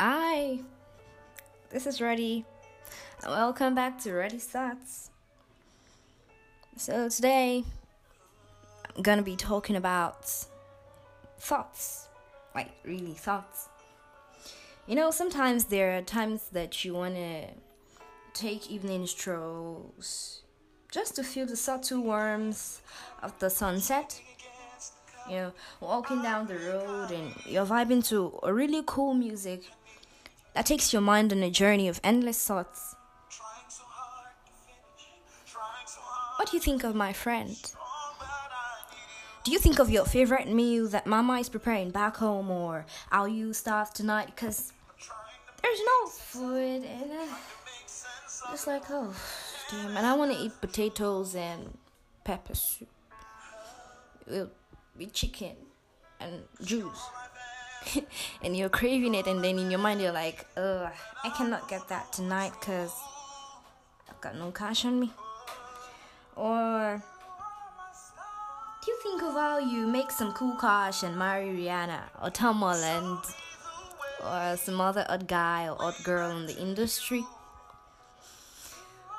Hi, this is Ready, welcome back to Ready Thoughts. So, today I'm gonna be talking about thoughts, like really thoughts. You know, sometimes there are times that you wanna take evening strolls just to feel the subtle warmth of the sunset. You know, walking down the road and you're vibing to a really cool music that takes your mind on a journey of endless thoughts. What do you think of my friend? Do you think of your favorite meal that mama is preparing back home or how you starve tonight because there's no food and uh, just like oh damn and I want to eat potatoes and pepper soup with chicken and juice. and you're craving it, and then in your mind, you're like, ugh, I cannot get that tonight because I've got no cash on me. Or do you think of how you make some cool cash and marry Rihanna or Tom Holland or some other odd guy or odd girl in the industry?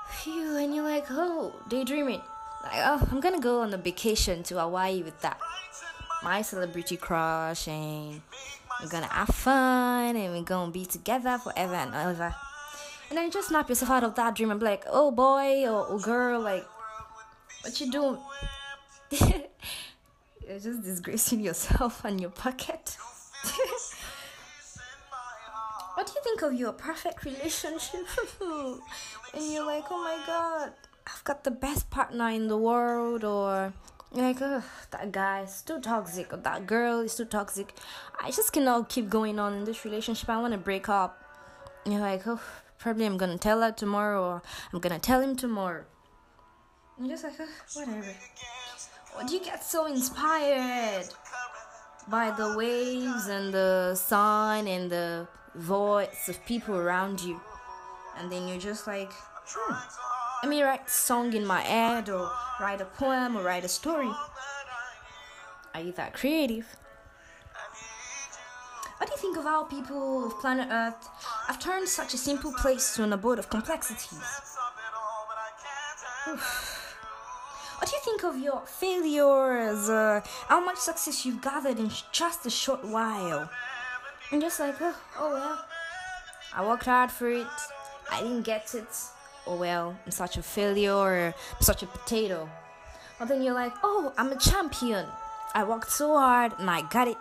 Phew, and you're like, oh, daydreaming. Like, oh, I'm gonna go on a vacation to Hawaii with that my celebrity crush and we're gonna have fun and we're gonna be together forever and ever. And then you just snap yourself out of that dream and be like, oh boy or oh girl, like, what you doing? You're just disgracing yourself and your pocket. what do you think of your perfect relationship? and you're like, oh my god, I've got the best partner in the world, or like ugh, that guy is too toxic or that girl is too toxic. I just cannot keep going on in this relationship. I want to break up. You're like oh probably i'm gonna tell her tomorrow or i'm gonna tell him tomorrow. And you're just like whatever. Or do you get so inspired by the waves and the sun and the voice of people around you? And then you're just like hmm let me write a song in my head or write a poem or write a story. Are you that creative? What do you think of how people of planet Earth have turned such a simple place to an abode of complexities? what do you think of your failures, uh, how much success you've gathered in just a short while? I'm just like, oh, oh well, I worked hard for it, I didn't get it, oh well, I'm such a failure or I'm such a potato. But then you're like, oh, I'm a champion. I worked so hard and I got it.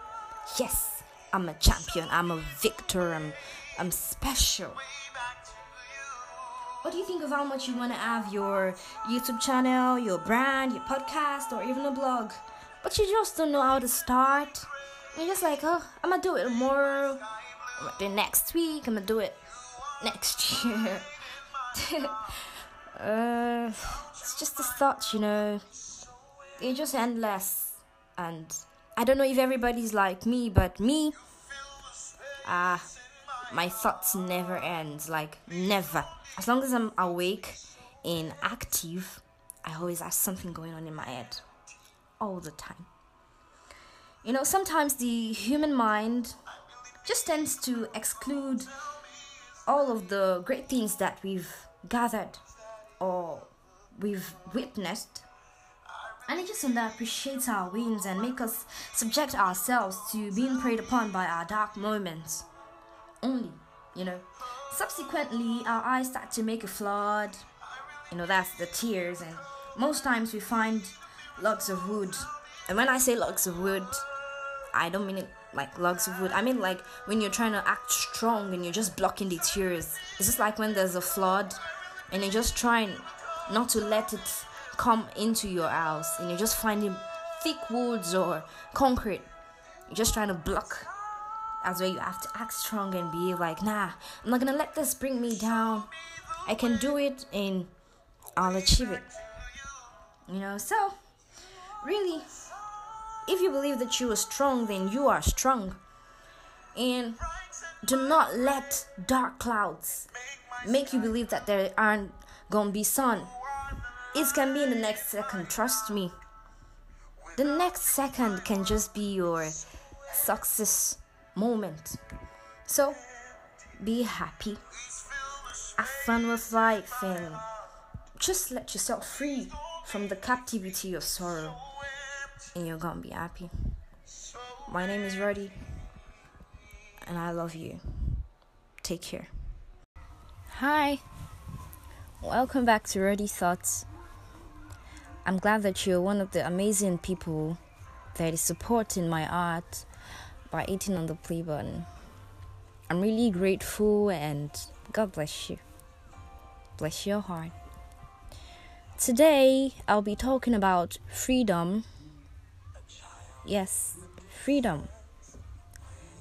Yes, I'm a champion. I'm a victor. I'm, I'm special. What do you think of how much you want to have your YouTube channel, your brand, your podcast, or even a blog? But you just don't know how to start. you're just like, oh, I'm gonna do it tomorrow. It next week. I'm gonna do it next year. uh, it's just the thoughts, you know. They're just endless. And I don't know if everybody's like me, but me, ah, uh, my thoughts never end. Like, never. As long as I'm awake and active, I always have something going on in my head. All the time. You know, sometimes the human mind just tends to exclude all of the great things that we've gathered or we've witnessed. And it just underappreciates our wins and make us subject ourselves to being preyed upon by our dark moments. Only you know subsequently our eyes start to make a flood. You know that's the tears. And most times we find logs of wood. And when i say logs of wood i don't mean it like logs of wood. I mean, like when you're trying to act strong and you're just blocking the tears. It's just like when there's a flood and you're just trying not to let it come into your house and you're just finding thick woods or concrete. You're just trying to block. That's where you have to act strong and be like, nah, I'm not gonna let this bring me down. I can do it and I'll achieve it. You know, so really if you believe that you are strong, then you are strong. And do not let dark clouds make you believe that there aren't gonna be sun. It can be in the next second, trust me. The next second can just be your success moment. So, be happy, have fun with life, and just let yourself free from the captivity of sorrow, and you're gonna be happy. My name is Roddy, and I love you. Take care. Hi, welcome back to Roddy Thoughts. I'm glad that you're one of the amazing people that is supporting my art by hitting on the play button. I'm really grateful and God bless you. Bless your heart. Today, I'll be talking about freedom. Yes, freedom.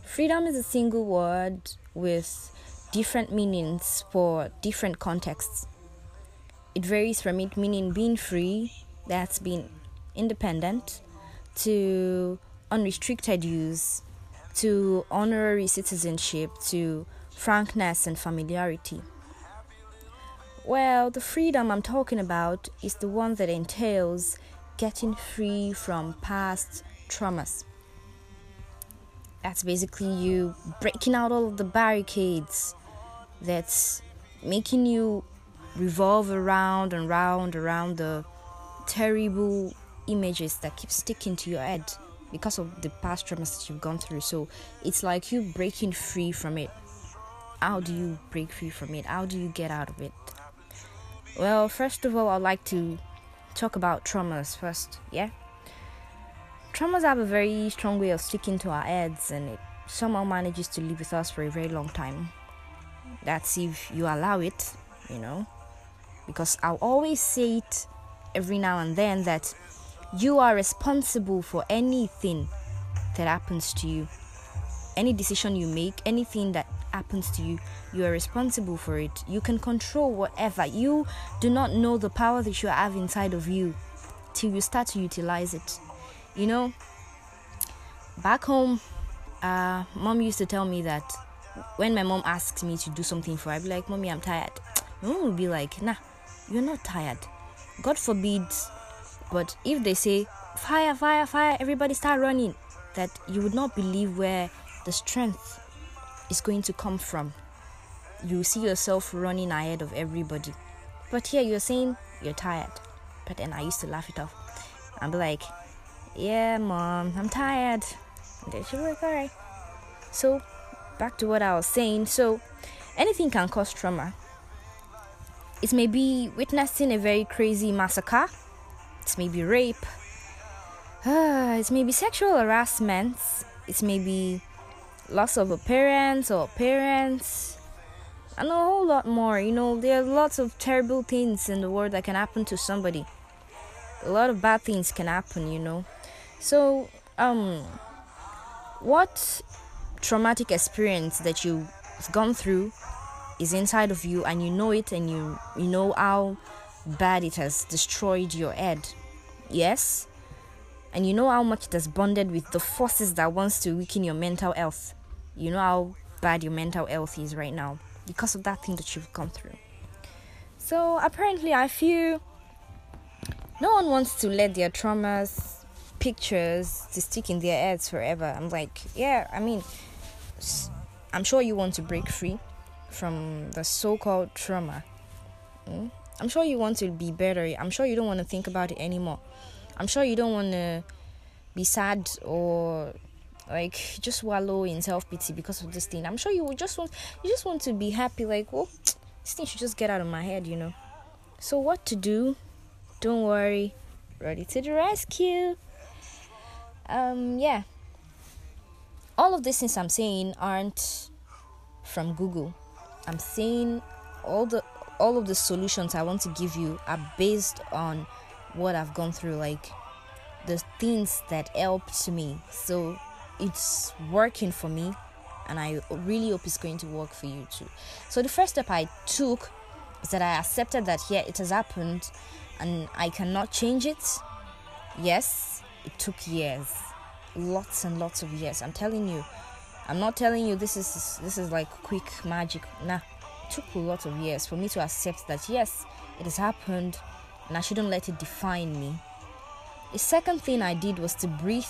Freedom is a single word with different meanings for different contexts. It varies from it meaning being free, that's being independent, to unrestricted use, to honorary citizenship, to frankness and familiarity. Well, the freedom I'm talking about is the one that entails getting free from past traumas. That's basically you breaking out all of the barricades that's making you revolve around and round around the terrible images that keep sticking to your head because of the past traumas that you've gone through. So it's like you breaking free from it. How do you break free from it? How do you get out of it? Well, first of all, I'd like to talk about traumas first, yeah? Traumas have a very strong way of sticking to our heads and it somehow manages to live with us for a very long time. That's if you allow it, you know? Because I'll always say it every now and then that you are responsible for anything that happens to you. Any decision you make, anything that happens to you, you are responsible for it. You can control whatever. You do not know the power that you have inside of you till you start to utilize it. You know, back home, uh, mom used to tell me that when my mom asks me to do something for her, I'd be like, Mommy, I'm tired. My mom would be like, Nah, you're not tired. God forbid. But if they say, Fire, fire, fire, everybody start running, that you would not believe where the strength is going to come from. You see yourself running ahead of everybody. But here you're saying you're tired. But then I used to laugh it off. Be like, Yeah, mom, I'm tired. Then she'd like, Alright. So, back to what I was saying. So, anything can cause trauma. It may be witnessing a very crazy massacre, it may be rape, uh, it may be sexual harassment, it may be loss of a parent or parents and a whole lot more you know there are lots of terrible things in the world that can happen to somebody a lot of bad things can happen you know so um what traumatic experience that you've gone through is inside of you and you know it and you you know how bad it has destroyed your head? Yes? And you know how much it has bonded with the forces that wants to weaken your mental health? You know how bad your mental health is right now because of that thing that you've gone through. So apparently, I feel no one wants to let their traumas, pictures, to stick in their heads forever. I'm like, yeah, I mean, I'm sure you want to break free from the so-called trauma. Mm? I'm sure you want to be better. I'm sure you don't want to think about it anymore. I'm sure you don't want to be sad or like just wallow in self pity because of this thing. I'm sure you just want you just want to be happy, like, well, this thing should just get out of my head, you know. So what to do? Don't worry, ready to the rescue. Um, yeah. All of these things I'm saying aren't from Google. I'm saying all the all of the solutions I want to give you are based on what I've gone through, like the things that helped me. So it's working for me and I really hope it's going to work for you too. So the first step I took is that I accepted that yeah it has happened and I cannot change it. Yes, it took years. Lots and lots of years. I'm telling you. I'm not telling you this is this is like quick magic. Nah. It took a lot of years for me to accept that yes, it has happened and I shouldn't let it define me. The second thing I did was to breathe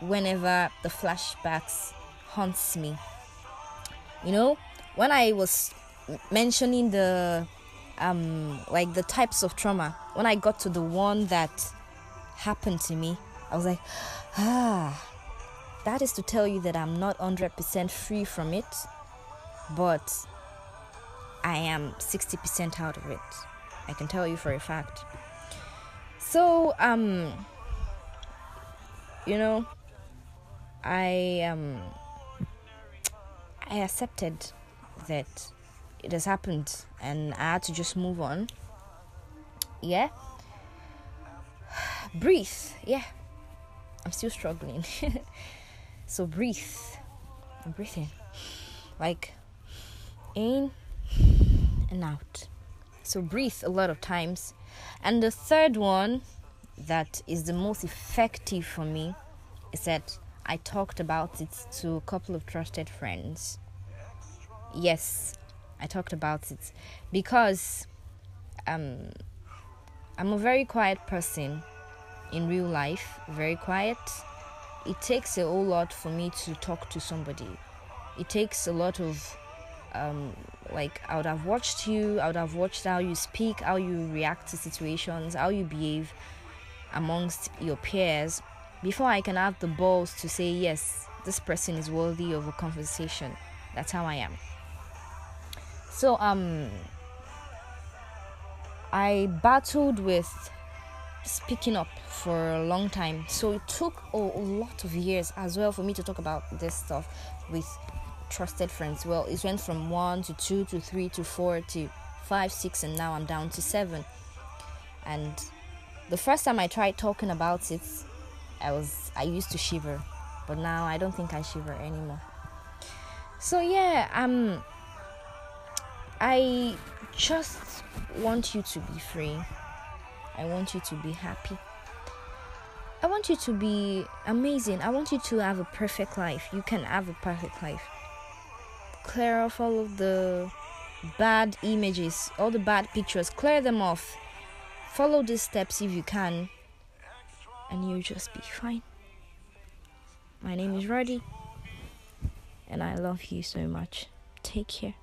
whenever the flashbacks haunts me. You know, when I was mentioning the um like the types of trauma, when I got to the one that happened to me, I was like, ah, that is to tell you that I'm not 100% free from it, but I am 60% out of it. I can tell you for a fact. So, um, you know, I um, I accepted that it has happened, and I had to just move on. Yeah. Breathe. Yeah. I'm still struggling. so breathe. I'm breathing. Like in and out. So breathe a lot of times. And the third one that is the most effective for me is that I talked about it to a couple of trusted friends. Yes, I talked about it because um, I'm a very quiet person in real life, very quiet. It takes a whole lot for me to talk to somebody. It takes a lot of um, like I would have watched you, I would have watched how you speak, how you react to situations, how you behave amongst your peers before I can have the balls to say, yes, this person is worthy of a conversation. That's how I am. So, um, I battled with speaking up for a long time. So it took a, lot of years as well for me to talk about this stuff with trusted friends. Well, it went from one to two to three to four to five, six, and now I'm down to seven. And the first time I tried talking about it, I was I used to shiver, but now I don't think I shiver anymore. So yeah, um, I just want you to be free. I want you to be happy. I want you to be amazing. I want you to have a perfect life. You can have a perfect life clear off all of the bad images, all the bad pictures, clear them off. Follow these steps if you can, and you'll just be fine. My name is Roddy, and I love you so much. Take care.